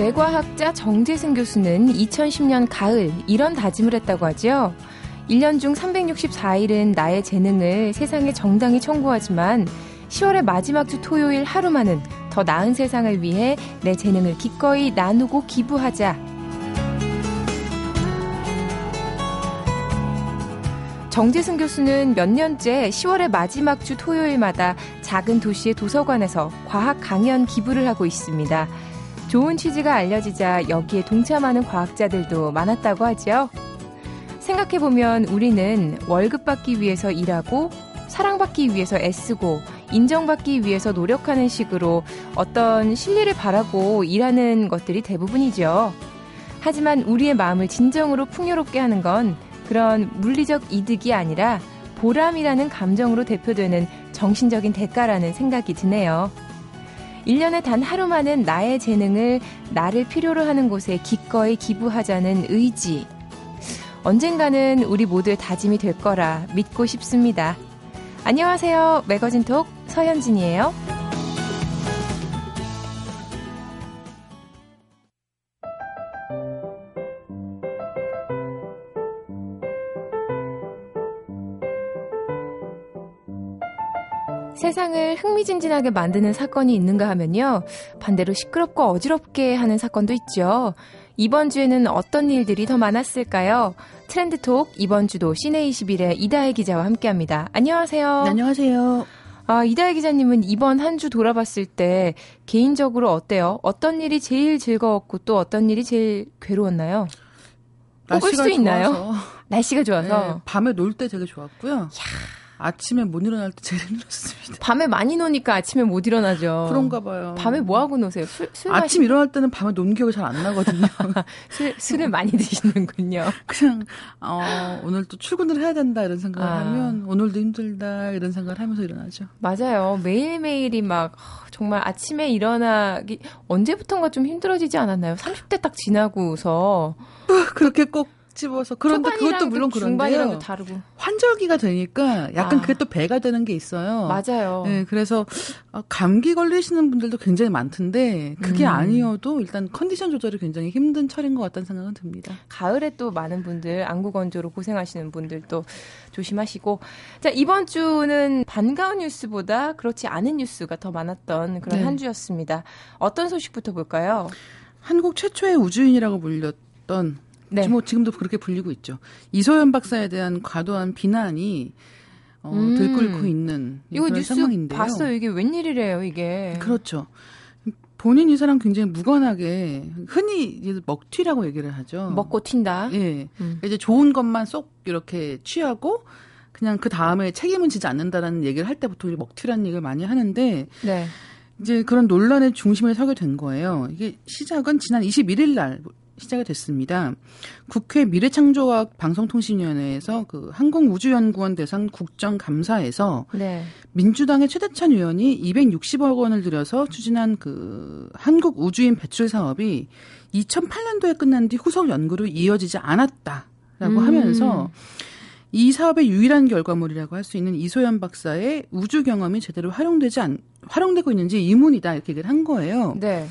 뇌과학자 정재승 교수는 2010년 가을 이런 다짐을 했다고 하죠. 1년 중 364일은 나의 재능을 세상에 정당히 청구하지만 10월의 마지막 주 토요일 하루만은 더 나은 세상을 위해 내 재능을 기꺼이 나누고 기부하자. 정재승 교수는 몇 년째 10월의 마지막 주 토요일마다 작은 도시의 도서관에서 과학 강연 기부를 하고 있습니다. 좋은 취지가 알려지자 여기에 동참하는 과학자들도 많았다고 하죠. 생각해보면 우리는 월급 받기 위해서 일하고 사랑받기 위해서 애쓰고 인정받기 위해서 노력하는 식으로 어떤 실리를 바라고 일하는 것들이 대부분이죠. 하지만 우리의 마음을 진정으로 풍요롭게 하는 건 그런 물리적 이득이 아니라 보람이라는 감정으로 대표되는 정신적인 대가라는 생각이 드네요. 1년에 단 하루만은 나의 재능을 나를 필요로 하는 곳에 기꺼이 기부하자는 의지. 언젠가는 우리 모두의 다짐이 될 거라 믿고 싶습니다. 안녕하세요. 매거진 톡 서현진이에요. 세상을 흥미진진하게 만드는 사건이 있는가 하면요. 반대로 시끄럽고 어지럽게 하는 사건도 있죠. 이번 주에는 어떤 일들이 더 많았을까요? 트렌드톡 이번 주도 시내21의 이다혜 기자와 함께합니다. 안녕하세요. 네, 안녕하세요. 아, 이다혜 기자님은 이번 한 주 돌아봤을 때 개인적으로 어때요? 어떤 일이 제일 즐거웠고 또 어떤 일이 제일 괴로웠나요? 뽑을 수 있나요? 좋아서. 날씨가 좋아서. 네, 밤에 놀 때 되게 좋았고요. 야. 아침에 못 일어날 때 제일 힘들었습니다. 밤에 많이 노니까 아침에 못 일어나죠. 그런가 봐요. 밤에 뭐 하고 노세요? 술, 술 아침 마시... 일어날 때는 밤에 논 기억이 잘 안 나거든요. 술, 술을 많이 드시는군요. 그냥 어, 오늘 또 출근을 해야 된다 이런 생각을 아. 하면 오늘도 힘들다 이런 생각을 하면서 일어나죠. 맞아요. 매일매일이 막 정말 아침에 일어나기 언제부턴가 좀 힘들어지지 않았나요? 30대 딱 지나고서 그렇게 꼭 집어서 그런데 그것도 물론 그런데요. 다르고 환절기가 되니까 약간 아. 그게 또 배가 되는 게 있어요. 맞아요. 네, 그래서 어, 감기 걸리시는 분들도 굉장히 많던데 그게 음. 아니어도 일단 컨디션 조절이 굉장히 힘든 철인 것 같다는 생각은 듭니다. 가을에 또 많은 분들 안구 건조로 고생하시는 분들도 조심하시고 자 이번 주는 반가운 뉴스보다 그렇지 않은 뉴스가 더 많았던 그런 네. 한 주였습니다. 어떤 소식부터 볼까요? 한국 최초의 우주인이라고 불렸던 네. 뭐 지금도 그렇게 불리고 있죠. 이소연 박사에 대한 과도한 비난이 어, 음. 들끓고 있는 이거 뉴스 상황인데요. 봤어요. 이게 웬일이래요, 이게. 그렇죠. 본인 이 사람 굉장히 무관하게 흔히 먹튀라고 얘기를 하죠. 먹고 튄다. 예. 음. 이제 좋은 것만 쏙 이렇게 취하고 그냥 그 다음에 책임은 지지 않는다라는 얘기를 할 때 보통 먹튀라는 얘기를 많이 하는데 네. 이제 그런 논란의 중심에 서게 된 거예요. 이게 시작은 지난 21일 날 시작이 됐습니다. 국회 미래창조학 방송통신위원회에서 그 항공우주연구원 대상 국정감사에서 네. 민주당의 최대찬 의원이 260억 원을 들여서 추진한 그 한국 우주인 배출 사업이 2008년도에 끝난 뒤 후속 연구로 이어지지 않았다라고 음. 하면서 이 사업의 유일한 결과물이라고 할 수 있는 이소연 박사의 우주 경험이 제대로 활용되지 않, 활용되고 있는지 의문이다 이렇게 얘기를 한 거예요. 네.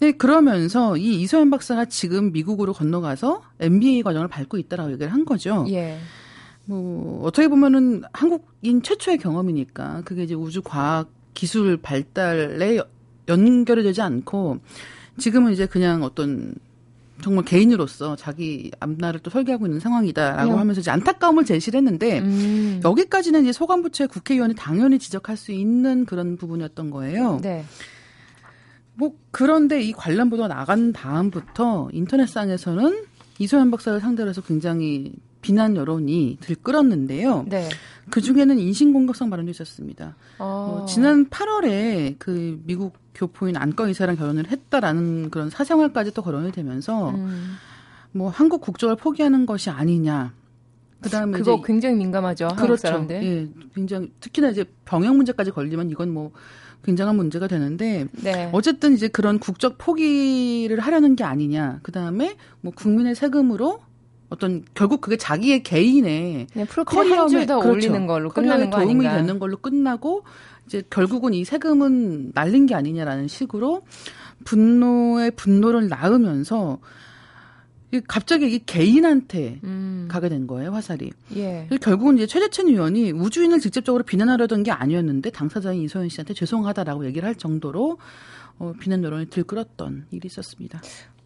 네, 그러면서 이 이소연 박사가 지금 미국으로 건너가서 MBA 과정을 밟고 있다라고 얘기를 한 거죠. 예. 뭐 어떻게 보면은 한국인 최초의 경험이니까 그게 이제 우주 과학 기술 발달에 연결이 되지 않고 지금은 이제 그냥 어떤 정말 개인으로서 자기 앞날을 또 설계하고 있는 상황이다라고 음. 하면서 이제 안타까움을 제시를 했는데 음. 여기까지는 이제 소관부처의 국회의원이 당연히 지적할 수 있는 그런 부분이었던 거예요. 네. 뭐 그런데 이 관련 보도가 나간 다음부터 인터넷상에서는 이소연 박사를 상대로 해서 굉장히 비난 여론이 들끓었는데요. 네. 그 중에는 인신공격성 발언도 있었습니다. 어. 어, 지난 8월에 그 미국 교포인 안과 의사랑 결혼을 했다라는 그런 사생활까지 또 거론이 되면서 음. 뭐 한국 국적을 포기하는 것이 아니냐. 그다음에 그거 굉장히 민감하죠. 그렇죠. 예, 굉장히 특히나 이제 병역 문제까지 걸리면 이건 뭐 굉장한 문제가 되는데 네. 어쨌든 이제 그런 국적 포기를 하려는 게 아니냐. 그다음에 뭐 국민의 세금으로 어떤 결국 그게 자기의 개인의 커리어에 그렇죠. 올리는 걸로 끝나는 거 도움이 아닌가. 되는 걸로 끝나고 이제 결국은 이 세금은 날린 게 아니냐라는 식으로 분노의 분노를 낳으면서 갑자기 이 개인한테 음. 가게 된 거예요 화살이. 예. 결국은 이제 최재천 의원이 우주인을 직접적으로 비난하려던 게 아니었는데 당사자인 이소연 씨한테 죄송하다라고 얘기를 할 정도로 어, 비난 여론을 들끓었던 일이 있었습니다.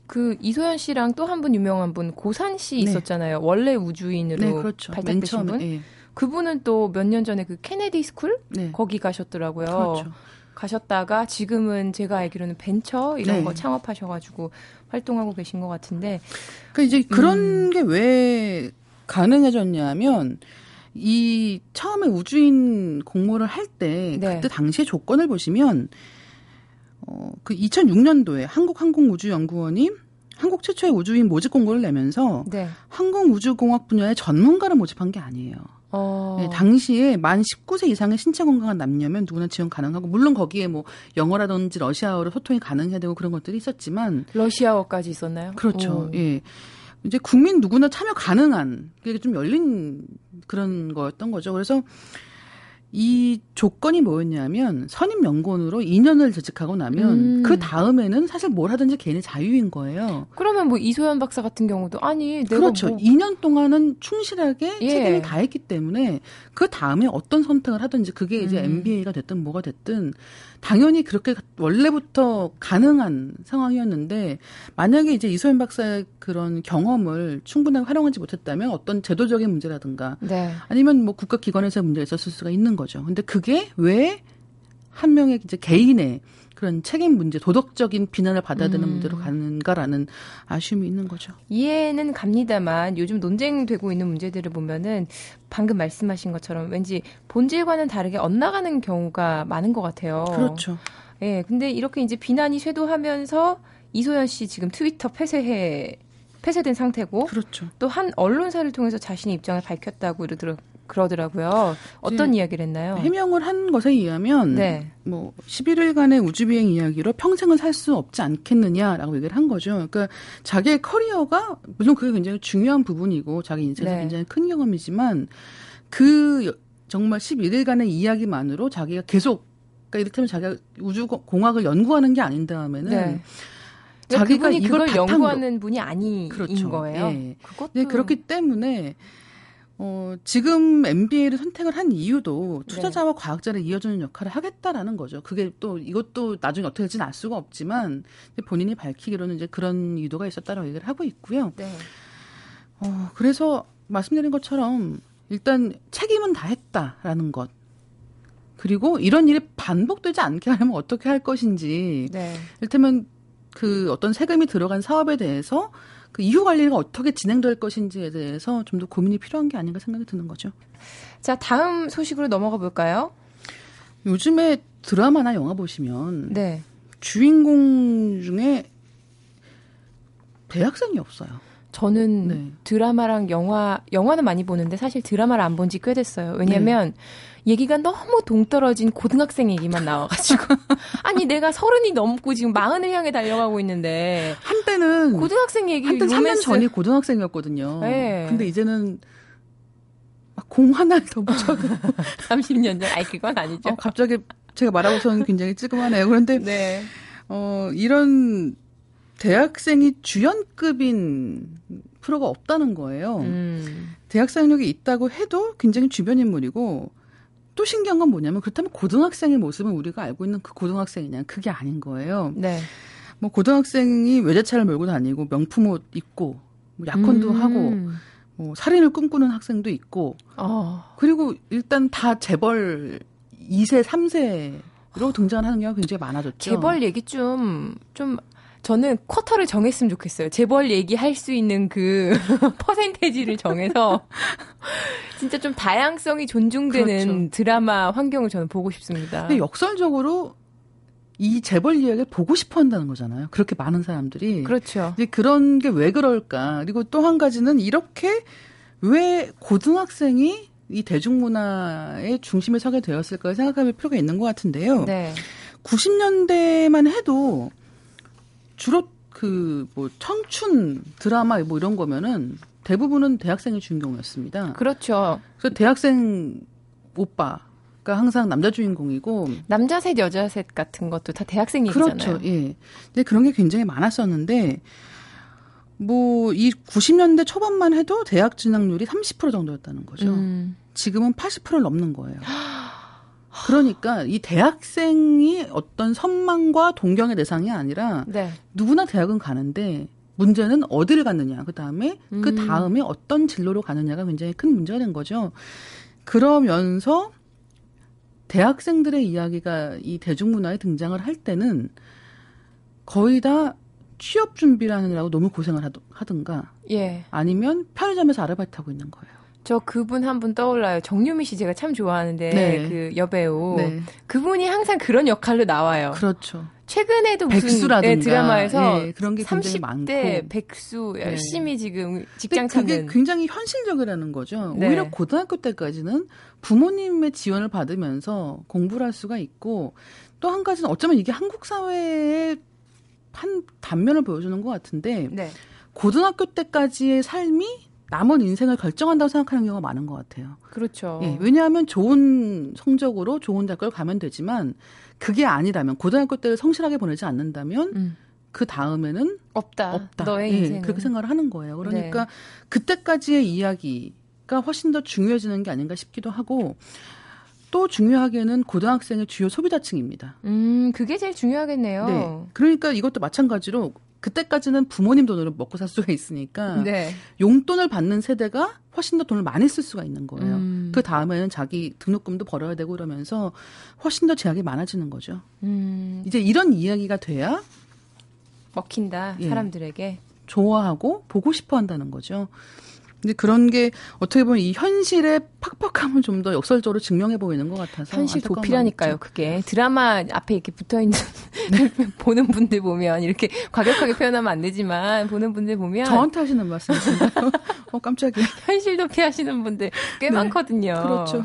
그 이소연 씨랑 또 한 분 유명한 분 고산 씨 네. 있었잖아요. 원래 우주인으로 네, 그렇죠. 발탁되신 분. 예. 그분은 또 몇 년 전에 그 케네디 스쿨 네. 거기 가셨더라고요. 그렇죠. 가셨다가 지금은 제가 알기로는 벤처 이런 네. 거 창업하셔가지고 활동하고 계신 것 같은데. 그 이제 그런 음. 게왜 가능해졌냐면 이 처음에 우주인 공모를 할때 네. 그때 당시의 조건을 보시면 어, 그 2006년도에 한국항공우주연구원이 한국 최초의 우주인 모집 공고를 내면서 네. 항공우주공학 분야의 전문가를 모집한 게 아니에요. 어. 네, 당시에 만 19세 이상의 신체 건강한 남녀면 누구나 지원 가능하고 물론 거기에 뭐 영어라든지 러시아어로 소통이 가능해야 되고 그런 것들이 있었지만 러시아어까지 있었나요? 그렇죠. 오. 예. 이제 국민 누구나 참여 가능한 그게 좀 열린 그런 거였던 거죠. 그래서 이 조건이 뭐였냐면 선임 연구원으로 2년을 재직하고 나면 음. 그 다음에는 사실 뭘 하든지 개인의 자유인 거예요. 그러면 뭐 이소연 박사 같은 경우도 아니 내가 그렇죠. 뭐 2년 동안은 충실하게 예. 책임을 다했기 때문에 그 다음에 어떤 선택을 하든지 그게 이제 음. MBA가 됐든 뭐가 됐든 당연히 그렇게 원래부터 가능한 상황이었는데 만약에 이제 이소연 박사의 그런 경험을 충분하게 활용하지 못했다면 어떤 제도적인 문제라든가 네. 아니면 뭐 국가기관에서 문제가 있었을 수가 있는 거죠. 근데 그게 왜 한 명의 이제 개인의 그런 책임 문제, 도덕적인 비난을 받아야 되는 음. 문제로 가는가라는 아쉬움이 있는 거죠. 이해는 갑니다만 요즘 논쟁되고 있는 문제들을 보면은 방금 말씀하신 것처럼 왠지 본질과는 다르게 엇나가는 경우가 많은 것 같아요. 그렇죠. 예, 근데 이렇게 이제 비난이 쇄도하면서 이소연 씨 지금 트위터 폐쇄해 폐쇄된 상태고 그렇죠. 또 한 언론사를 통해서 자신의 입장을 밝혔다고 이러더라 그러더라고요. 어떤 이야기를 했나요? 해명을 한 것에 의하면 네. 뭐 11일간의 우주 비행 이야기로 평생을 살 수 없지 않겠느냐라고 얘기를 한 거죠. 그러니까 자기의 커리어가 물론 그게 굉장히 중요한 부분이고 자기 인생에서 네. 굉장히 큰 경험이지만 그 정말 11일간의 이야기만으로 자기가 계속 그러니까 이를테면 자기가 우주 공학을 연구하는 게 아닌 다음에는 네. 자기가 이걸 연구하는 분이 아닌 그렇죠. 거예요. 예. 그것도 네, 그렇기 때문에 어, 지금 MBA를 선택을 한 이유도 투자자와 네. 과학자를 이어주는 역할을 하겠다라는 거죠. 그게 또 이것도 나중에 어떻게 될지는 알 수가 없지만 본인이 밝히기로는 이제 그런 의도가 있었다라고 얘기를 하고 있고요. 네. 어, 그래서 말씀드린 것처럼 일단 책임은 다 했다라는 것. 그리고 이런 일이 반복되지 않게 하려면 어떻게 할 것인지. 네. 이를테면 그 어떤 세금이 들어간 사업에 대해서 그 이후 관리가 어떻게 진행될 것인지에 대해서 좀 더 고민이 필요한 게 아닌가 생각이 드는 거죠. 자, 다음 소식으로 넘어가 볼까요? 요즘에 드라마나 영화 보시면 네. 주인공 중에 대학생이 없어요. 저는 네. 드라마랑 영화, 영화는 많이 보는데 사실 드라마를 안 본 지 꽤 됐어요. 왜냐면 네. 얘기가 너무 동떨어진 고등학생 얘기만 나와가지고. 아니, 내가 서른이 넘고 지금 마흔을 향해 달려가고 있는데. 한때는. 고등학생 얘기 한때 로맨스. 3년 전이 고등학생이었거든요. 네. 근데 이제는 공 하나를 더 붙여도. 30년 전? 아니, 그건 아니죠. 어, 갑자기 제가 말하고서는 굉장히 찌그하네요 그런데. 네. 어, 이런 대학생이 주연급인 프로가 없다는 거예요. 음. 대학생력이 있다고 해도 굉장히 주변 인물이고 또 신기한 건 뭐냐면 그렇다면 고등학생의 모습은 우리가 알고 있는 그 고등학생이냐 그게 아닌 거예요. 네. 뭐 고등학생이 외제차를 몰고 다니고 명품 옷 입고 뭐 약혼도 음. 하고 뭐 살인을 꿈꾸는 학생도 있고 어. 그리고 일단 다 재벌 2세, 3세로 등장하는 경우가 굉장히 많아졌죠. 재벌 얘기 좀, 좀 저는 쿼터를 정했으면 좋겠어요. 재벌 얘기할 수 있는 그 퍼센테지를 정해서 진짜 좀 다양성이 존중되는 그렇죠. 드라마 환경을 저는 보고 싶습니다. 근데 역설적으로 이 재벌 이야기를 보고 싶어 한다는 거잖아요. 그렇게 많은 사람들이. 그렇죠. 이제 그런 게 왜 그럴까? 그리고 또 한 가지는 이렇게 왜 고등학생이 이 대중문화의 중심에 서게 되었을까 생각할 필요가 있는 것 같은데요. 네. 90년대만 해도 주로 그 뭐 청춘 드라마 뭐 이런 거면은 대부분은 대학생의 주인공이었습니다. 그렇죠. 그래서 대학생 오빠 가 항상 남자 주인공이고 남자 셋 여자 셋 같은 것도 다 대학생 얘기잖아요. 그렇죠. 예. 근데 그런 게 굉장히 많았었는데 뭐 이 90년대 초반만 해도 대학 진학률이 30% 정도였다는 거죠. 음. 지금은 80%를 넘는 거예요. 그러니까 이 대학생이 어떤 선망과 동경의 대상이 아니라 네. 누구나 대학은 가는데 문제는 어디를 갔느냐. 그 다음에 그 음. 그 다음에 어떤 진로로 가느냐가 굉장히 큰 문제가 된 거죠. 그러면서 대학생들의 이야기가 이 대중문화에 등장을 할 때는 거의 다 취업 준비를 하느라고 너무 고생을 하든가 예. 아니면 편의점에서 아르바이트 하고 있는 거예요. 저 그분 한 분 떠올라요. 정유미 씨 제가 참 좋아하는데 네. 그 여배우 네. 그분이 항상 그런 역할로 나와요. 그렇죠. 최근에도 무슨 백수라든가 네, 드라마에서 네, 그런 게 30대 많고. 백수 네. 열심히 지금 직장 찾는 그게 굉장히 현실적이라는 거죠. 네. 오히려 고등학교 때까지는 부모님의 지원을 받으면서 공부를 할 수가 있고 또 한 가지는 어쩌면 이게 한국 사회의 한 단면을 보여주는 것 같은데 네. 고등학교 때까지의 삶이 남은 인생을 결정한다고 생각하는 경우가 많은 것 같아요. 그렇죠. 예, 왜냐하면 좋은 성적으로 좋은 대학교를 가면 되지만 그게 아니라면 고등학교 때를 성실하게 보내지 않는다면 음. 그 다음에는 없다. 없다. 너의 예, 인생은. 그렇게 생각을 하는 거예요. 그러니까 네. 그때까지의 이야기가 훨씬 더 중요해지는 게 아닌가 싶기도 하고 또 중요하게는 고등학생의 주요 소비자층입니다. 음, 그게 제일 중요하겠네요. 네. 그러니까 이것도 마찬가지로 그때까지는 부모님 돈으로 먹고 살 수가 있으니까 네. 용돈을 받는 세대가 훨씬 더 돈을 많이 쓸 수가 있는 거예요. 음. 그 다음에는 자기 등록금도 벌어야 되고 그러면서 훨씬 더 제약이 많아지는 거죠. 음. 이제 이런 이야기가 돼야 먹힌다 사람들에게 예, 좋아하고 보고 싶어 한다는 거죠. 근데 그런 게 어떻게 보면 이 현실의 팍팍함을 좀 더 역설적으로 증명해 보이는 것 같아서 현실 도피라니까요. 그게 드라마 앞에 이렇게 붙어 있는 네. 보는 분들 보면 이렇게 과격하게 표현하면 안 되지만 보는 분들 보면 저한테 하시는 말씀이신가요? 어 깜짝이야. 현실 도피하시는 분들 꽤 네. 많거든요. 그렇죠.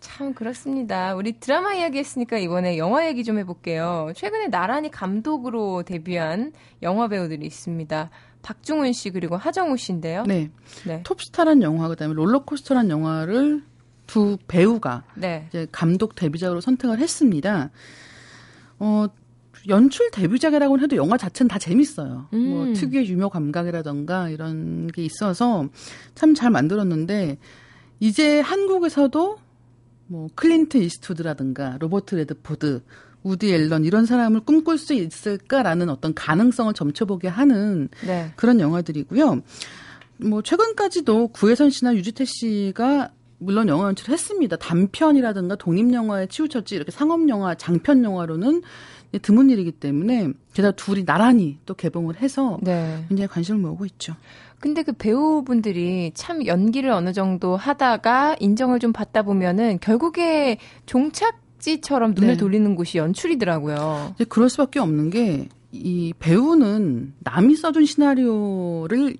참 그렇습니다. 우리 드라마 이야기 했으니까 이번에 영화 얘기 좀 해볼게요. 최근에 나란히 감독으로 데뷔한 영화 배우들이 있습니다. 박중훈 씨 그리고 하정우 씨인데요. 네. 네. 톱스타란 영화 그다음에 롤러코스터란 영화를 두 배우가 네. 이제 감독 데뷔작으로 선택을 했습니다. 어 연출 데뷔작이라고 해도 영화 자체는 다 재밌어요. 뭐 음. 뭐 특유의 유머 감각이라던가 이런 게 있어서 참 잘 만들었는데 이제 한국에서도 뭐 클린트 이스트우드라든가 로버트 레드포드 우디 앨런 이런 사람을 꿈꿀 수 있을까라는 어떤 가능성을 점쳐보게 하는 네. 그런 영화들이고요. 뭐 최근까지도 구혜선 씨나 유지태 씨가 물론 영화 연출을 했습니다. 단편이라든가 독립 영화에 치우쳤지 이렇게 상업 영화, 장편 영화로는 드문 일이기 때문에 게다가 둘이 나란히 또 개봉을 해서 네. 굉장히 관심을 모으고 있죠. 근데 그 배우분들이 참 연기를 어느 정도 하다가 인정을 좀 받다 보면은 결국에 종착 찌처럼 눈을 네. 돌리는 곳이 연출이더라고요. 이제 그럴 수밖에 없는 게 이 배우는 남이 써준 시나리오를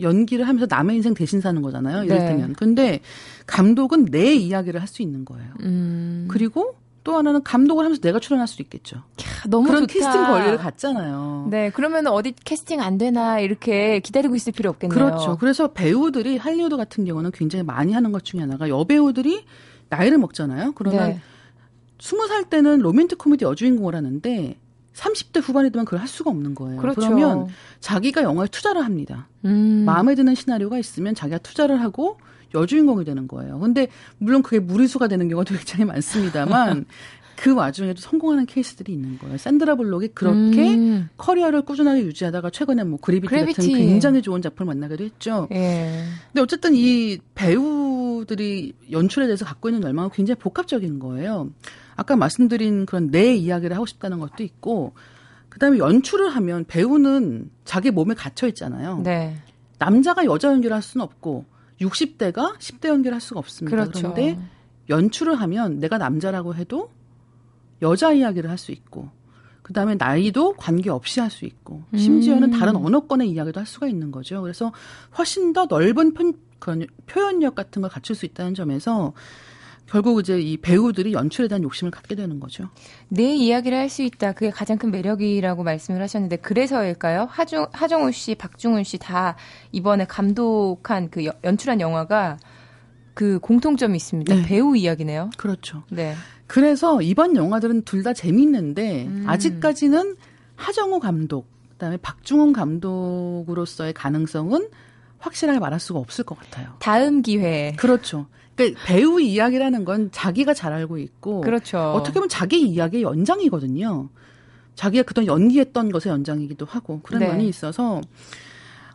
연기를 하면서 남의 인생 대신 사는 거잖아요. 이를테면. 네. 근데 감독은 내 이야기를 할 수 있는 거예요. 음. 그리고 또 하나는 감독을 하면서 내가 출연할 수도 있겠죠. 야, 너무 그런 좋다. 캐스팅 권리를 갖잖아요. 네, 그러면 어디 캐스팅 안 되나 이렇게 기다리고 있을 필요 없겠네요. 그렇죠. 그래서 배우들이 할리우드 같은 경우는 굉장히 많이 하는 것 중에 하나가 여배우들이 나이를 먹잖아요. 그러면 네. 20살 때는 로맨틱 코미디 여주인공을 하는데 30대 후반이 되면 그걸 할 수가 없는 거예요. 그렇죠. 그러면 자기가 영화에 투자를 합니다. 음. 마음에 드는 시나리오가 있으면 자기가 투자를 하고 여주인공이 되는 거예요. 근데 물론 그게 무리수가 되는 경우도 굉장히 많습니다만 그 와중에도 성공하는 케이스들이 있는 거예요. 샌드라 블록이 그렇게 음. 커리어를 꾸준하게 유지하다가 최근에 뭐 그래비티, 그래비티. 같은 굉장히 좋은 작품을 만나기도 했죠. 예. 근데 어쨌든 이 배우 들이 연출에 대해서 갖고 있는 열망은 굉장히 복합적인 거예요. 아까 말씀드린 그런 내 이야기를 하고 싶다는 것도 있고 그 다음에 연출을 하면 배우는 자기 몸에 갇혀 있잖아요. 네. 남자가 여자 연기를 할 수는 없고 60대가 10대 연기를 할 수가 없습니다. 그렇죠. 그런데 연출을 하면 내가 남자라고 해도 여자 이야기를 할 수 있고 그 다음에 나이도 관계없이 할 수 있고 심지어는 음. 다른 언어권의 이야기도 할 수가 있는 거죠. 그래서 훨씬 더 넓은 편, 그런 표현력 같은 걸 갖출 수 있다는 점에서 결국 이제 이 배우들이 연출에 대한 욕심을 갖게 되는 거죠. 내 이야기를 할 수 있다. 그게 가장 큰 매력이라고 말씀을 하셨는데 그래서일까요? 하중 하정우 씨, 박중훈 씨 다 이번에 감독한 그 연출한 영화가 그 공통점이 있습니다. 네. 배우 이야기네요. 그렇죠. 네. 그래서 이번 영화들은 둘 다 재밌는데 음. 아직까지는 하정우 감독, 그다음에 박중훈 감독으로서의 가능성은 확실하게 말할 수가 없을 것 같아요. 다음 기회에. 그렇죠. 그러니까 배우 이야기라는 건 자기가 잘 알고 있고 그렇죠. 어떻게 보면 자기 이야기의 연장이거든요. 자기가 그동안 연기했던 것의 연장이기도 하고 그런 네. 면이 있어서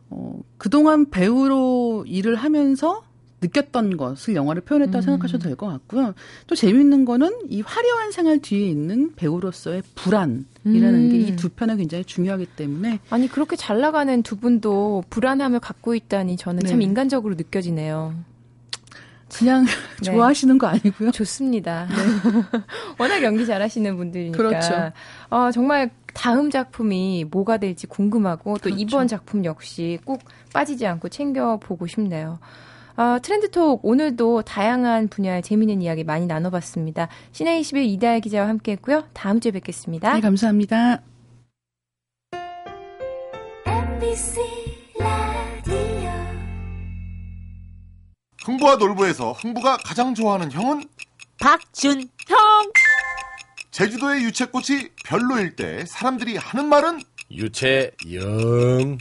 어, 그동안 배우로 일을 하면서 느꼈던 것을 영화를 표현했다고 음. 생각하셔도 될 것 같고요. 또 재미있는 거는 이 화려한 생활 뒤에 있는 배우로서의 불안이라는 음. 게이 두 편에 굉장히 중요하기 때문에 아니 그렇게 잘 나가는 두 분도 불안함을 갖고 있다니 저는 네. 참 인간적으로 느껴지네요. 그냥 네. 좋아하시는 거 아니고요? 좋습니다. 네. 워낙 연기 잘하시는 분들이니까. 그렇죠. 어, 정말 다음 작품이 뭐가 될지 궁금하고 또 그렇죠. 이번 작품 역시 꼭 빠지지 않고 챙겨보고 싶네요. 어, 트렌드톡 오늘도 다양한 분야의 재미있는 이야기 많이 나눠봤습니다. 시내 21 이다혜 기자와 함께했고요. 다음 주에 뵙겠습니다. 네, 감사합니다. 흥부와 놀부에서 흥부가 가장 좋아하는 형은 박준형. 제주도의 유채꽃이 별로일 때 사람들이 하는 말은 유채영.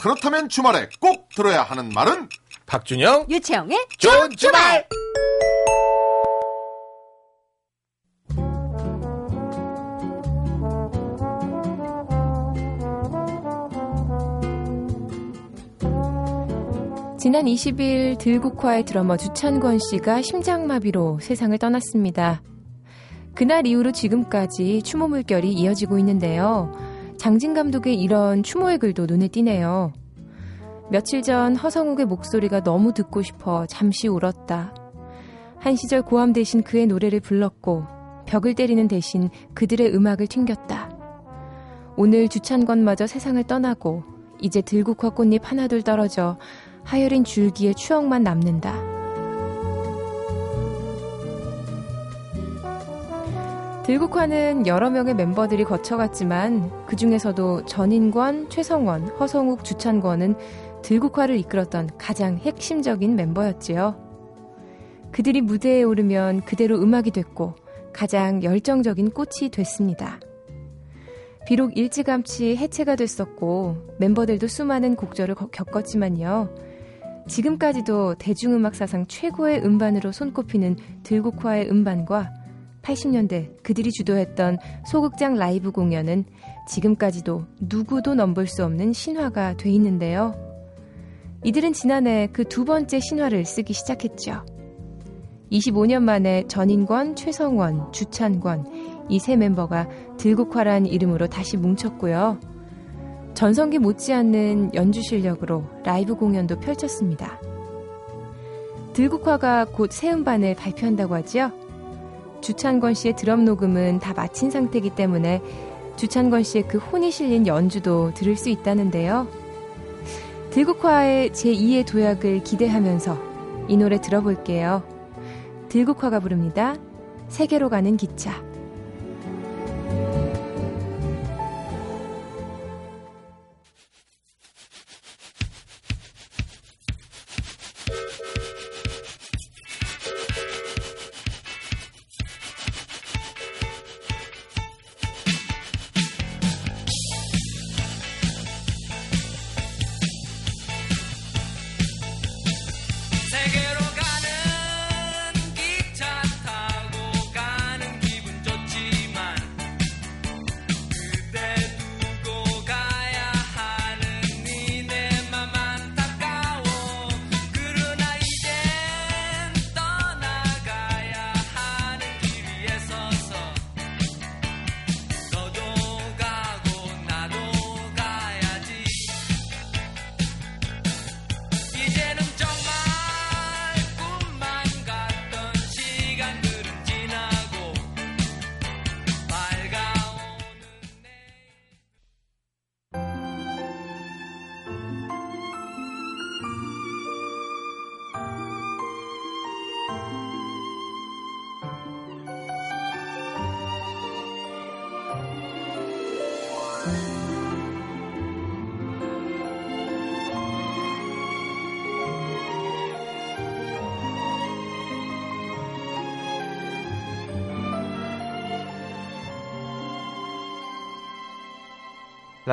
그렇다면 주말에 꼭 들어야 하는 말은 박준영. 유채영의 좋은 주말. 지난 20일 들국화의 드러머 주찬권 씨가 심장마비로 세상을 떠났습니다. 그날 이후로 지금까지 추모 물결이 이어지고 있는데요. 장진 감독의 이런 추모의 글도 눈에 띄네요. 며칠 전 허성욱의 목소리가 너무 듣고 싶어 잠시 울었다. 한 시절 고함 대신 그의 노래를 불렀고 벽을 때리는 대신 그들의 음악을 튕겼다. 오늘 주찬권마저 세상을 떠나고 이제 들국화 꽃잎 하나둘 떨어져 하여린 줄기에 추억만 남는다. 들국화는 여러 명의 멤버들이 거쳐갔지만 그 중에서도 전인권, 최성원, 허성욱, 주찬권은 들국화를 이끌었던 가장 핵심적인 멤버였지요. 그들이 무대에 오르면 그대로 음악이 됐고 가장 열정적인 꽃이 됐습니다. 비록 일찌감치 해체가 됐었고 멤버들도 수많은 곡절을 겪었지만요. 지금까지도 대중음악 사상 최고의 음반으로 손꼽히는 들국화의 음반과 80년대 그들이 주도했던 소극장 라이브 공연은 지금까지도 누구도 넘볼 수 없는 신화가 돼 있는데요. 이들은 지난해 그 두 번째 신화를 쓰기 시작했죠. 25년 만에 전인권, 최성원, 주찬권 이 세 멤버가 들국화란 이름으로 다시 뭉쳤고요. 전성기 못지않는 연주 실력으로 라이브 공연도 펼쳤습니다. 들국화가 곧 새 음반을 발표한다고 하지요. 주찬권 씨의 드럼 녹음은 다 마친 상태이기 때문에 주찬권 씨의 그 혼이 실린 연주도 들을 수 있다는데요. 들국화의 제2의 도약을 기대하면서 이 노래 들어볼게요. 들국화가 부릅니다. 세계로 가는 기차.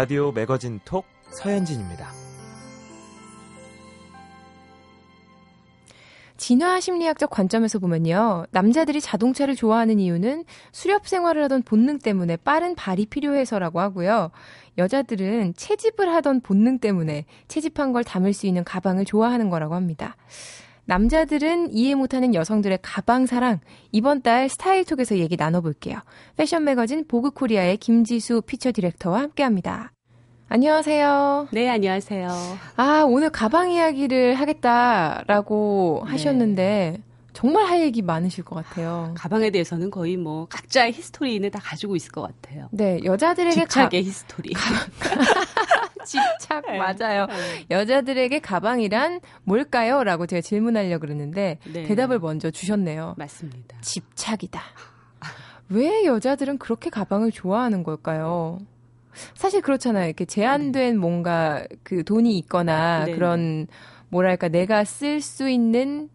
라디오 매거진 톡 서현진입니다. 진화 심리학적 관점에서 보면요. 남자들이 자동차를 좋아하는 이유는 수렵 생활을 하던 본능 때문에 빠른 발이 필요해서라고 하고요. 여자들은 채집을 하던 본능 때문에 채집한 걸 담을 수 있는 가방을 좋아하는 거라고 합니다. 남자들은 이해 못하는 여성들의 가방 사랑. 이번 달 스타일톡에서 얘기 나눠볼게요. 패션 매거진 보그 코리아의 김지수 feature director와 함께 합니다. 안녕하세요. 네, 안녕하세요. 아, 오늘 가방 이야기를 하겠다라고 네. 하셨는데, 정말 할 얘기 많으실 것 같아요. 가방에 대해서는 거의 뭐 각자의 history는 다 가지고 있을 것 같아요. 네, 여자들에게 집착의 가... history. 집착 네. 맞아요. 네. 여자들에게 가방이란 뭘까요? 라고 제가 질문하려고 그랬는데 네. 대답을 먼저 주셨네요. 맞습니다. 집착이다. 왜 여자들은 그렇게 가방을 좋아하는 걸까요? 사실 그렇잖아요. 이렇게 제한된 네. 뭔가 그 돈이 있거나 네. 그런 뭐랄까 내가 쓸 수 있는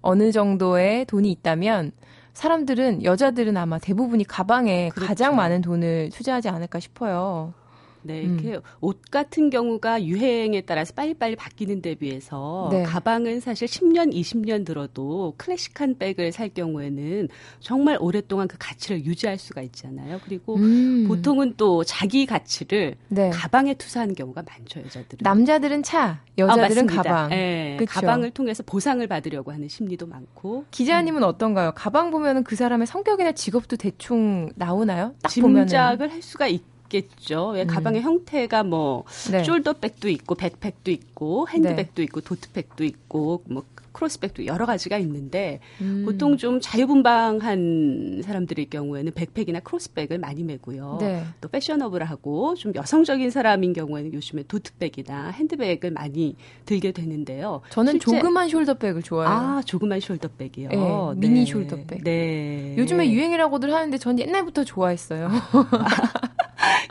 어느 정도의 돈이 있다면 사람들은 여자들은 아마 대부분이 가방에 그렇죠. 가장 많은 돈을 투자하지 않을까 싶어요. 네, 음. 이렇게 음. 옷 같은 경우가 유행에 따라서 빨리빨리 바뀌는 데 비해서 네. 가방은 사실 10년, 20년 들어도 클래식한 백을 살 경우에는 정말 오랫동안 그 가치를 유지할 수가 있잖아요. 그리고 음. 보통은 또 자기 가치를 네. 가방에 투자하는 경우가 많죠, 여자들은. 남자들은 차, 여자들은 아, 가방. 네, 가방을 통해서 보상을 받으려고 하는 심리도 많고. 기자님은 음. 어떤가요? 가방 보면은 그 사람의 성격이나 직업도 대충 나오나요? 딱 짐작을 보면은. 할 수가 있 있겠죠. 왜 음. 가방의 형태가 뭐 네. 숄더백도 있고 백팩도 있고 핸드백도 네. 있고 도트백도 있고 뭐 크로스백도 여러 가지가 있는데 음. 보통 좀 자유분방한 사람들의 경우에는 백팩이나 크로스백을 많이 메고요. 네. 또 패셔너블하고 좀 여성적인 사람인 경우에는 요즘에 도트백이나 핸드백을 많이 들게 되는데요. 저는 조그만 숄더백을 좋아해요. 아, 조그만 숄더백이요. 네, 네. 미니 숄더백. 네. 요즘에 유행이라고들 하는데 전 옛날부터 좋아했어요.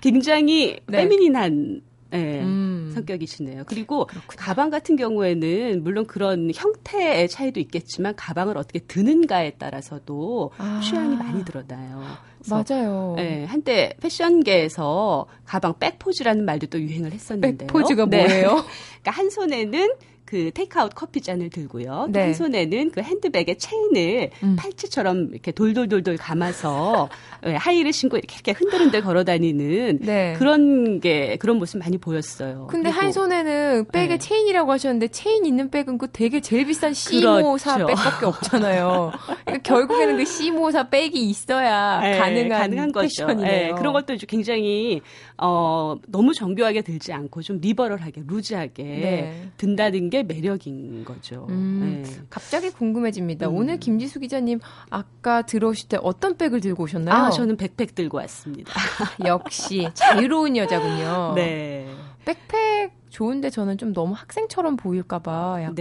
굉장히 네. 페미닌한 네, 음. 성격이시네요. 그리고 그렇구나. 가방 같은 경우에는 물론 그런 형태의 차이도 있겠지만 가방을 어떻게 드는가에 따라서도 아. 취향이 많이 드러나요. 맞아요. 네, 한때 패션계에서 가방 백포즈라는 말도 또 유행을 했었는데요. 백포즈가 네. 뭐예요? 그러니까 한 손에는 그 테이크아웃 커피 잔을 들고요. 네. 한 손에는 그 핸드백에 체인을 음. 팔찌처럼 이렇게 돌돌돌돌 감아서 네, 하이를 신고 이렇게, 이렇게 흔들흔들 걸어 다니는 네. 그런 게 그런 모습 많이 보였어요. 근데 한 손에는 백에 네. 체인이라고 하셨는데 체인 있는 백은 그 되게 제일 비싼 C 모사 그렇죠. 백밖에 없잖아요. 그러니까 결국에는 그 C 모사 백이 있어야 네, 가능한, 가능한 거죠. 네, 그런 것도 굉장히 어, 너무 정교하게 들지 않고 좀 liberal하게 loose하게 네. 든다는 게 매력인 거죠. 음, 네. 갑자기 궁금해집니다. 음. 오늘 김지수 기자님 아까 들어오실 때 어떤 백을 들고 오셨나요? 아, 저는 백팩 들고 왔습니다. 역시 자유로운 여자군요. 네. 백팩 좋은데 저는 좀 너무 학생처럼 보일까봐 약간.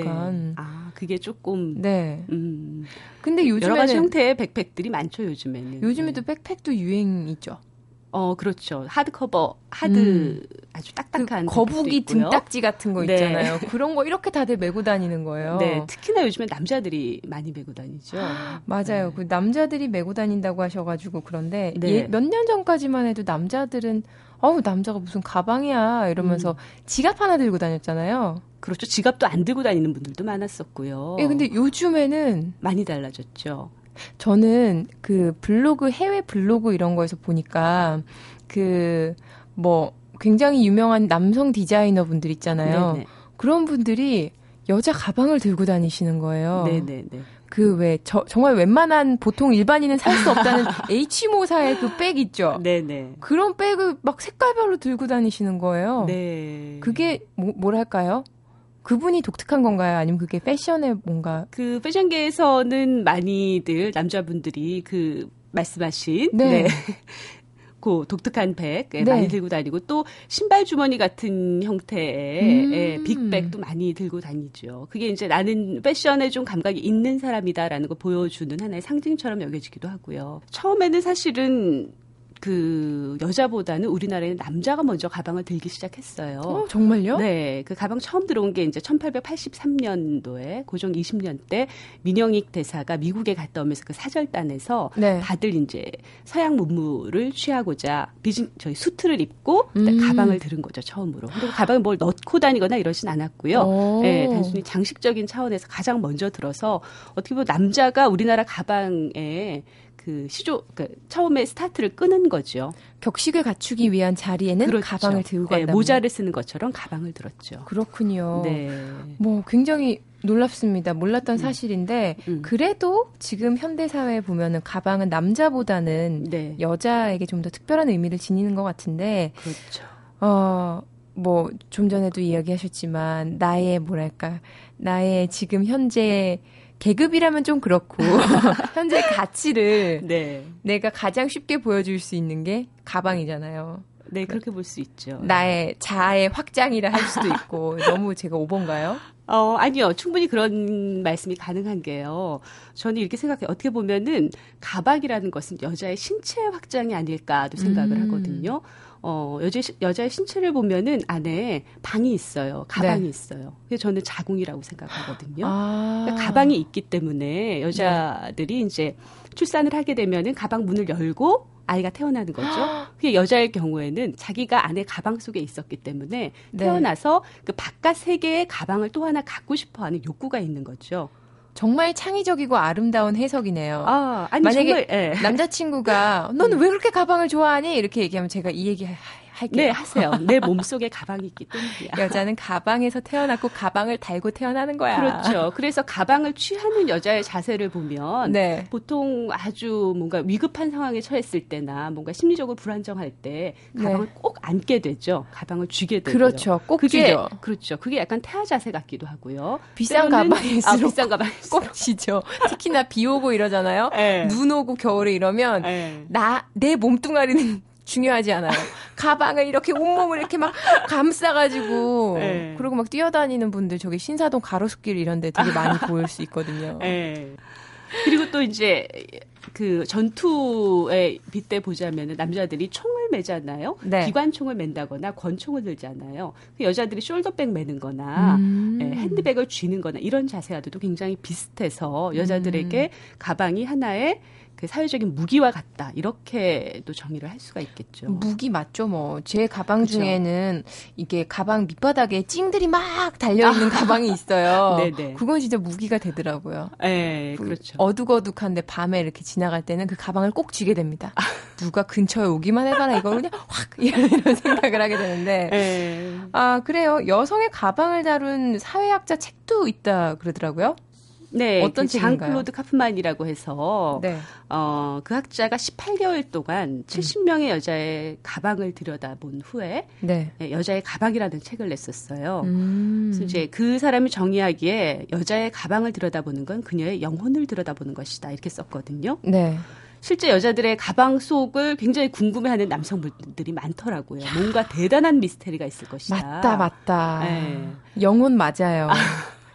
네. 아, 그게 조금. 네. 음. 근데 요즘에 여러 가지 형태의 백팩들이 많죠, 요즘에는. 요즘에도 네. 백팩도 유행이죠. 어, 그렇죠. 하드 커버, 하드, 음. 아주 딱딱한. 그 거북이 등딱지 같은 거 네. 있잖아요. 네. 그런 거 이렇게 다들 메고 다니는 거예요. 네. 특히나 요즘에 남자들이 많이 메고 다니죠. 맞아요. 네. 그 남자들이 메고 다닌다고 하셔가지고 그런데 네. 예, 몇년 전까지만 해도 남자들은 어우, 남자가 무슨 가방이야. 이러면서 음. 지갑 하나 들고 다녔잖아요. 그렇죠. 지갑도 안 들고 다니는 분들도 많았었고요. 예, 근데 요즘에는 많이 달라졌죠. 저는 그 블로그 해외 블로그 이런 거에서 보니까 그 뭐 굉장히 유명한 남성 디자이너 분들 있잖아요. 네네. 그런 분들이 여자 가방을 들고 다니시는 거예요. 네네네. 그왜 정말 웬만한 보통 일반인은 살 수 없다는 H 모사의 그 백 있죠. 네네. 그런 백을 막 색깔별로 들고 다니시는 거예요. 네. 그게 뭐, 뭐랄까요? 그분이 독특한 건가요? 아니면 그게 패션에 뭔가 그 패션계에서는 많이들 남자분들이 그 말씀하신 네. 네. 그 독특한 백 네. 많이 들고 다니고 또 신발 주머니 같은 형태의 음. 예, 빅백도 많이 들고 다니죠. 그게 이제 나는 패션에 좀 감각이 있는 사람이다라는 걸 보여주는 하나의 상징처럼 여겨지기도 하고요. 처음에는 사실은 그 여자보다는 우리나라에 남자가 먼저 가방을 들기 시작했어요. 어, 정말요? 네. 그 가방 처음 들어온 게 이제 1883년도에 고종 20년 때 민영익 대사가 미국에 갔다 오면서 그 사절단에서 네. 다들 이제 서양 문물을 취하고자 비진 저희 수트를 입고 음. 가방을 들은 거죠, 처음으로. 그리고 가방에 뭘 넣고 다니거나 이러진 않았고요. 네, 단순히 장식적인 차원에서 가장 먼저 들어서 어떻게 보면 남자가 우리나라 가방에 그 시조 그 처음에 스타트를 끄는 거죠. 격식을 갖추기 위한 자리에는 그렇죠. 가방을 들고 간다. 네, 모자를 쓰는 것처럼 가방을 들었죠. 그렇군요. 네. 뭐 굉장히 놀랍습니다. 몰랐던 음. 사실인데 음. 그래도 지금 현대 사회에 보면은 가방은 남자보다는 네. 여자에게 좀 더 특별한 의미를 지니는 것 같은데 그렇죠. 어. 뭐 좀 전에도 이야기하셨지만 나의 뭐랄까 나의 지금 현재 계급이라면 좀 그렇고 현재 가치를 네. 내가 가장 쉽게 보여줄 수 있는 게 가방이잖아요. 네, 그렇게 볼 수 있죠. 나의 자아의 확장이라 할 수도 있고 너무 제가 오본가요? 어, 아니요. 충분히 그런 말씀이 가능한 게요. 저는 이렇게 생각해요. 어떻게 보면은 가방이라는 것은 여자의 신체 확장이 아닐까도 생각을 음. 하거든요. 어, 여자, 여자의 신체를 보면은 안에 방이 있어요. 가방이 네. 있어요. 그래서 저는 자궁이라고 생각하거든요. 아. 그러니까 가방이 있기 때문에 여자들이 네. 이제 출산을 하게 되면은 가방 문을 열고 아이가 태어나는 거죠. 그게 여자의 경우에는 자기가 안에 가방 속에 있었기 때문에 네. 태어나서 네. 그 바깥 세계의 가방을 또 하나 갖고 싶어 하는 욕구가 있는 거죠. 정말 창의적이고 아름다운 해석이네요. 아, 아니 만약에 정말, 예. 남자친구가 너는 왜 그렇게 가방을 좋아하니? 이렇게 얘기하면 제가 이 얘기 할게요. 네, 하세요. 내 몸속에 가방이 있기 때문이야. 여자는 가방에서 태어났고 가방을 달고 태어나는 거야. 그렇죠. 그래서 가방을 취하는 여자의 자세를 보면 네. 보통 아주 뭔가 위급한 상황에 처했을 때나 뭔가 심리적으로 불안정할 때 가방을 네. 꼭 안게 되죠. 가방을 쥐게 되고요. 그렇죠. 꼭 그게, 쥐죠. 그렇죠. 그게 약간 태아 자세 같기도 하고요. 비싼 가방일수록 아, 비싼 가방일수록 꼭 쥐죠. 특히나 비 오고 이러잖아요. 네. 눈 오고 겨울에 이러면 네. 나내 몸뚱아리는 중요하지 않아요. 가방을 이렇게 온몸을 이렇게 막 감싸가지고 네. 그리고 막 뛰어다니는 분들 저기 신사동 가로수길 이런 데 되게 많이 보일 수 있거든요. 네. 그리고 또 이제 그 전투에 빗대 보자면은 남자들이 총을 매잖아요. 네. 기관총을 맨다거나 권총을 들잖아요. 그 여자들이 숄더백 매는 거나 음. 예, 핸드백을 쥐는 거나 이런 자세와도 굉장히 비슷해서 여자들에게 음. 가방이 하나의 그 사회적인 무기와 같다 이렇게도 정의를 할 수가 있겠죠. 무기 맞죠, 뭐. 제 가방 그렇죠. 중에는 이게 가방 밑바닥에 찡들이 막 달려 있는 아. 가방이 있어요. 네네. 그건 진짜 무기가 되더라고요. 네, 그렇죠. 어둑어둑한데 밤에 이렇게 지나갈 때는 그 가방을 꼭 쥐게 됩니다. 아. 누가 근처에 오기만 해봐라 이걸 그냥 확 이런, 이런 생각을 하게 되는데. 네. 아 그래요. 여성의 가방을 다룬 사회학자 책도 있다 그러더라고요. 네, 어떤 그 장클로드 카프만이라고 해서 네. 어, 그 학자가 18개월 동안 70명의 여자의 가방을 들여다본 후에 네. 네. 여자의 가방이라는 책을 냈었어요. 음. 그래서 이제 그 사람이 정의하기에 여자의 가방을 들여다보는 건 그녀의 영혼을 들여다보는 것이다 이렇게 썼거든요. 네. 실제 여자들의 가방 속을 굉장히 궁금해하는 남성분들이 많더라고요. 뭔가 대단한 미스테리가 있을 것이다. 맞다, 맞다. 네. 영혼 맞아요.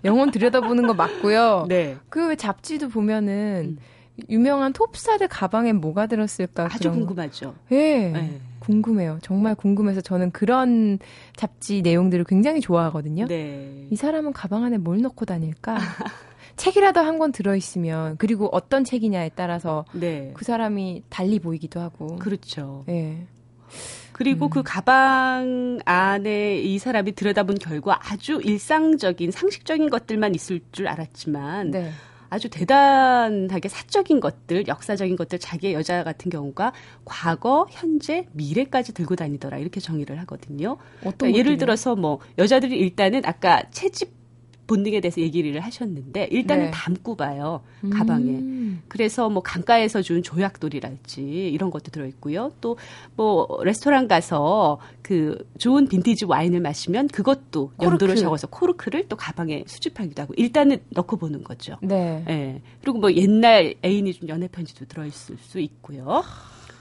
영혼 들여다보는 거 맞고요. 네. 그 잡지도 보면은 음. 유명한 톱스타들 가방에 뭐가 들었을까 아주 궁금하죠. 예. 네. 궁금해요. 정말 궁금해서 저는 그런 잡지 내용들을 굉장히 좋아하거든요. 네. 이 사람은 가방 안에 뭘 넣고 다닐까? 책이라도 한 권 들어있으면 그리고 어떤 책이냐에 따라서 네. 그 사람이 달리 보이기도 하고. 그렇죠. 예. 그리고 그 음. 그 가방 안에 이 사람이 들여다본 결과 아주 일상적인 상식적인 것들만 있을 줄 알았지만 네. 아주 대단하게 사적인 것들, 역사적인 것들, 자기의 여자 같은 경우가 과거, 현재, 미래까지 들고 다니더라 이렇게 정의를 하거든요. 그러니까 예를 들어서 뭐 여자들이 일단은 아까 채집 본능에 대해서 얘기를 하셨는데 일단은 네. 담고 봐요 가방에. 음. 그래서 뭐 강가에서 준 조약돌이랄지 이런 것도 들어 있고요. 또 뭐 레스토랑 가서 그 좋은 빈티지 와인을 마시면 그것도 연도를 적어서 코르크를 또 가방에 수집하기도 하고 일단은 넣고 보는 거죠. 네. 네. 그리고 뭐 옛날 애인이 준 연애 편지도 들어 있을 수 있고요.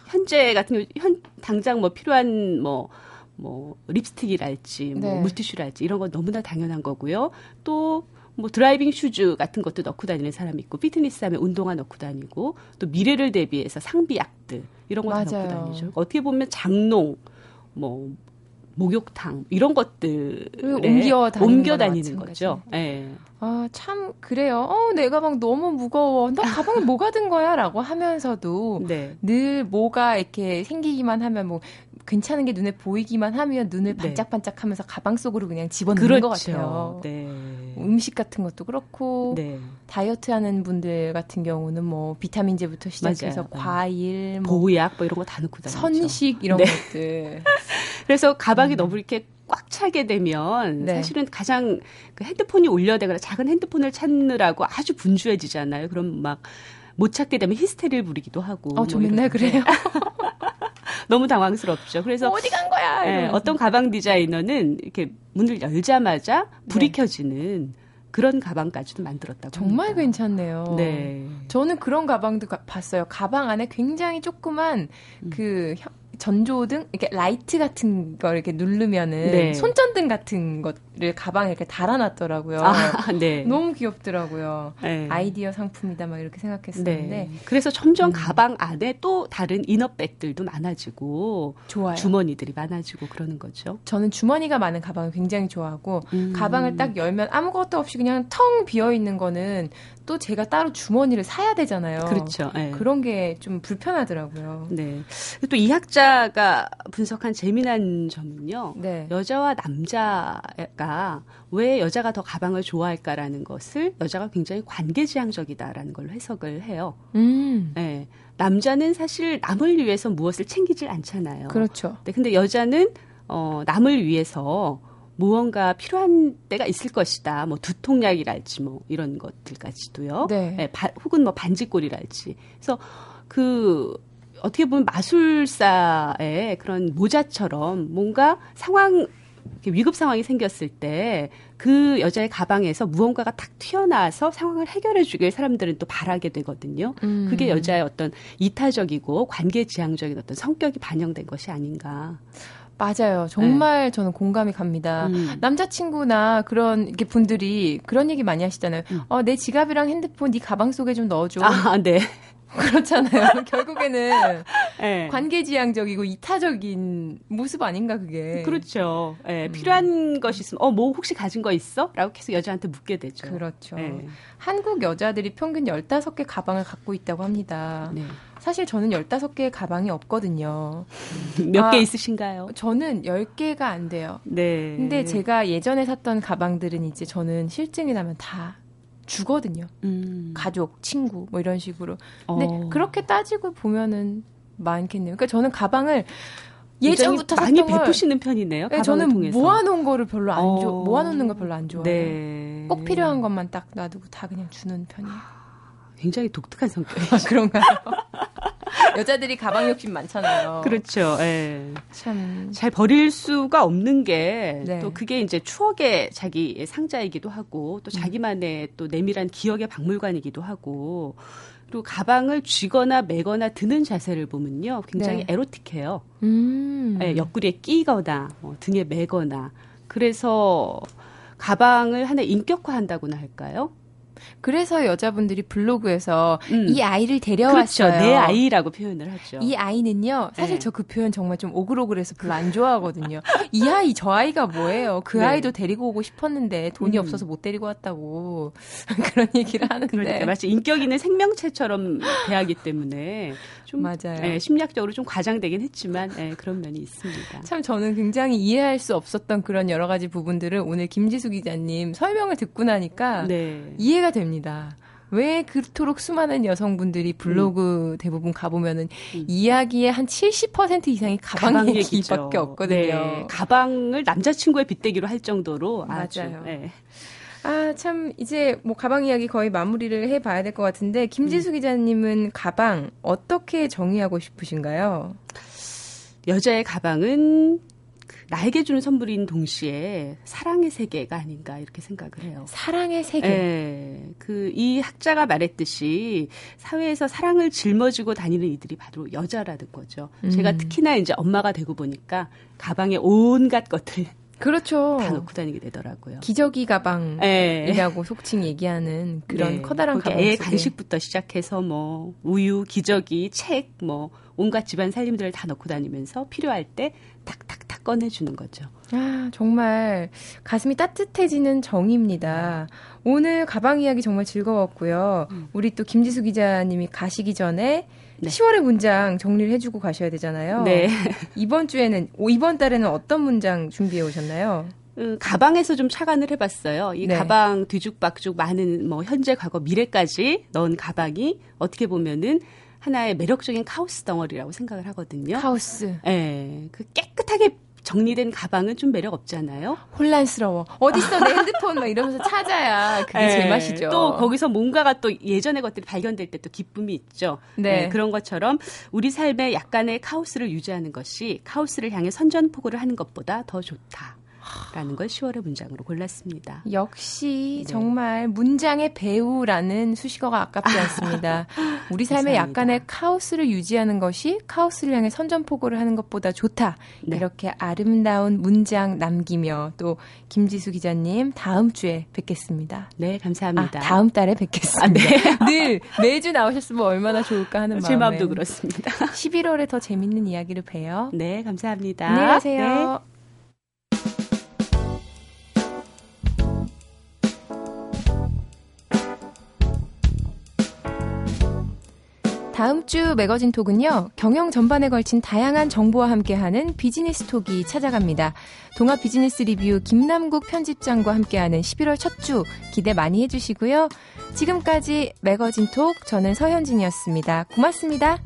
현재 같은 경우 현 당장 뭐 필요한 뭐 뭐 립스틱이랄지 뭐 네. 물티슈랄지 이런 건 너무나 당연한 거고요. 또 뭐 driving shoes 같은 것도 넣고 다니는 사람이 있고 피트니스 하면 운동화 넣고 다니고 또 미래를 대비해서 상비약들 이런 거 다 넣고 다니죠. 어떻게 보면 장롱 뭐 목욕탕 이런 것들을 옮겨 다니는, 옮겨 다니는 거죠. 예. 네. 아, 참 그래요. 어, 내 가방 너무 무거워. 너 가방에 뭐가 든 거야라고 하면서도 네. 늘 뭐가 이렇게 생기기만 하면 뭐 괜찮은 게 눈에 보이기만 하면 눈을 네. 반짝반짝 하면서 가방 속으로 그냥 집어넣는 그렇죠. 것 같아요. 네. 음식 같은 것도 그렇고 네. 다이어트 하는 분들 같은 경우는 뭐 비타민제부터 시작해서 맞아요. 과일, 뭐 보약 뭐 이런 거 다 넣고 다니죠. 선식 이런 네. 것들. 그래서 가방이 음. 너무 이렇게 꽉 차게 되면 네. 사실은 가장 그 핸드폰이 올려대거나 작은 핸드폰을 찾느라고 아주 분주해지잖아요. 그럼 막 못 찾게 되면 히스테리를 부리기도 하고. 어, 저 뭐 맨날 그래요. 너무 당황스럽죠. 그래서 어디 간 거야? 네, 어떤 가방 디자이너는 이렇게 문을 열자마자 불이 네. 켜지는 그런 가방까지도 만들었다고 정말 합니다. 괜찮네요. 네. 저는 그런 가방도 가, 봤어요. 가방 안에 굉장히 조그만 음. 그 전조등 이렇게 라이트 같은 걸 이렇게 누르면은 네. 손전등 같은 것을 가방에 이렇게 달아놨더라고요. 아, 네. 너무 귀엽더라고요. 네. 아이디어 상품이다 막 이렇게 생각했었는데 네. 그래서 점점 음. 가방 안에 또 다른 inner bag들도 많아지고 좋아요. 주머니들이 많아지고 그러는 거죠. 저는 주머니가 많은 가방을 굉장히 좋아하고 음. 가방을 딱 열면 아무것도 없이 그냥 텅 비어 있는 거는 또 제가 따로 주머니를 사야 되잖아요. 그렇죠. 네. 그런 게 좀 불편하더라고요. 네. 또 이 학자가 분석한 재미난 점은요. 네. 여자와 남자가 왜 여자가 더 가방을 좋아할까라는 것을 여자가 굉장히 관계지향적이다라는 걸로 해석을 해요. 음. 네. 남자는 사실 남을 위해서 무엇을 챙기질 않잖아요. 그렇죠. 네, 근데 여자는 어, 남을 위해서 무언가 필요한 때가 있을 것이다. 뭐 두통약이랄지 뭐 이런 것들까지도요. 네. 네 바, 혹은 뭐 반지꼴이랄지. 그래서 그 어떻게 보면 마술사의 그런 모자처럼 뭔가 상황 위급 상황이 생겼을 때 그 여자의 가방에서 무언가가 탁 튀어나와서 상황을 해결해 주길 사람들은 또 바라게 되거든요. 음. 그게 여자의 어떤 이타적이고 관계 지향적인 어떤 성격이 반영된 것이 아닌가. 맞아요. 정말 네. 저는 공감이 갑니다. 음. 남자친구나 그런 분들이 그런 얘기 많이 하시잖아요. 음. 어, 내 지갑이랑 핸드폰 네 가방 속에 좀 넣어줘. 아, 네. 그렇잖아요. 결국에는 네. 관계지향적이고 이타적인 모습 아닌가 그게. 그렇죠. 네, 음. 필요한 것이 있으면 어 뭐 혹시 가진 거 있어? 라고 계속 여자한테 묻게 되죠. 그렇죠. 네. 한국 여자들이 평균 15개 가방을 갖고 있다고 합니다. 네. 사실 저는 15개의 가방이 없거든요. 몇개 아, 있으신가요? 저는 10개가 안 돼요. 네. 근데 제가 예전에 샀던 가방들은 이제 저는 실증이 나면 다 주거든요. 음. 가족, 친구 뭐 이런 식으로. 근데 어. 그렇게 따지고 보면은 많겠네요. 그러니까 저는 가방을 예전부터 많이 베푸시는 편이네요. 네, 저는 통해서. 모아놓은 거를 별로 안 어. 좋아, 모아놓는 거 별로 안 좋아해요. 네. 꼭 필요한 것만 딱 놔두고 다 그냥 주는 편이에요. 굉장히 독특한 성격이죠. 아, 그런가요? 여자들이 가방 욕심 많잖아요. 그렇죠. 예. 참. 잘 버릴 수가 없는 게또 네. 그게 이제 추억의 자기 상자이기도 하고 또 음. 자기만의 또 내밀한 기억의 박물관이기도 하고 그리고 가방을 쥐거나 매거나 드는 자세를 보면요. 굉장히 네. 에로틱해요. 음. 네, 옆구리에 끼거나 뭐 등에 매거나 그래서 가방을 하나 인격화한다고나 할까요? 그래서 여자분들이 블로그에서 음. 이 아이를 데려왔어요. 그렇죠. 내 아이라고 표현을 하죠. 이 아이는요. 사실 네. 저그 표현 정말 좀 오글오글해서 별로 안 좋아하거든요. 이 아이 저 아이가 뭐예요? 그 네. 아이도 데리고 오고 싶었는데 돈이 음. 없어서 못 데리고 왔다고 그런 얘기를 하는데 그러니까 마치 인격 있는 생명체처럼 대하기 때문에 좀 맞아요. 네, 심리학적으로 좀 과장되긴 했지만 네, 그런 면이 있습니다. 참 저는 굉장히 이해할 수 없었던 그런 여러 가지 부분들을 오늘 김지수 기자님 설명을 듣고 나니까 네. 이해가 됩니다. 왜 그토록 수많은 여성분들이 블로그 음. 대부분 가보면은 음. 이야기의 한 70% 이상이 가방, 가방 얘기밖에 없거든요. 네. 가방을 남자친구의 빗대기로 할 정도로 맞아요. 아주, 네. 아, 참, 이제 뭐 가방 이야기 거의 마무리를 해 봐야 될 것 같은데, 김지수 음. 기자님은 가방 어떻게 정의하고 싶으신가요? 여자의 가방은 나에게 주는 선물인 동시에 사랑의 세계가 아닌가 이렇게 생각을 해요. 사랑의 세계. 네, 그이 학자가 말했듯이 사회에서 사랑을 짊어지고 다니는 이들이 바로 여자라는 거죠. 음. 제가 특히나 이제 엄마가 되고 보니까 가방에 온갖 것들 그렇죠. 다 놓고 다니게 되더라고요. 기저귀 가방이라고 네. 속칭 얘기하는 그런 네. 커다란 가방. 애 간식부터 시작해서 뭐 우유, 기저귀, 책, 뭐 온갖 집안 살림들을 다 넣고 다니면서 필요할 때 탁탁탁 꺼내주는 거죠. 아, 정말 가슴이 따뜻해지는 정입니다. 오늘 가방 이야기 정말 즐거웠고요. 음. 우리 또 김지수 기자님이 가시기 전에 네. 10월의 문장 정리를 해주고 가셔야 되잖아요. 네. 이번 주에는, 이번 달에는 어떤 문장 준비해 오셨나요? 음, 가방에서 좀 착안을 해봤어요. 이 네. 가방 뒤죽박죽 많은 뭐 현재, 과거, 미래까지 넣은 가방이 어떻게 보면은 하나의 매력적인 카오스 덩어리라고 생각을 하거든요. 카오스. 예. 네, 그 깨끗하게 정리된 가방은 좀 매력 없잖아요. 혼란스러워. 어딨어 내 핸드폰 막 이러면서 찾아야 그게 네. 제맛이죠. 또 거기서 뭔가가 또 예전의 것들이 발견될 때 또 기쁨이 있죠. 네. 네. 그런 것처럼 우리 삶에 약간의 카오스를 유지하는 것이 카오스를 향해 선전포고를 하는 것보다 더 좋다. 라는 걸 10월의 문장으로 골랐습니다. 역시 네. 정말 문장의 배우라는 수식어가 아깝지 않습니다. 우리 삶에 약간의 카오스를 유지하는 것이 카오스를 향해 선전포고를 하는 것보다 좋다. 네. 이렇게 아름다운 문장 남기며 또 김지수 기자님 다음 주에 뵙겠습니다. 네, 감사합니다. 아, 다음 달에 뵙겠습니다. 아, 네. 늘 매주 나오셨으면 얼마나 좋을까 하는 마음에. 제 마음도 그렇습니다. 11월에 더 재밌는 이야기를 봬요. 네, 감사합니다. 안녕히 가세요. 네. 다음 주 매거진 톡은요, 경영 전반에 걸친 다양한 정보와 함께하는 비즈니스 톡이 찾아갑니다. 동아 비즈니스 리뷰 김남국 편집장과 함께하는 11월 첫 주 기대 많이 해주시고요. 지금까지 매거진 톡 저는 서현진이었습니다. 고맙습니다.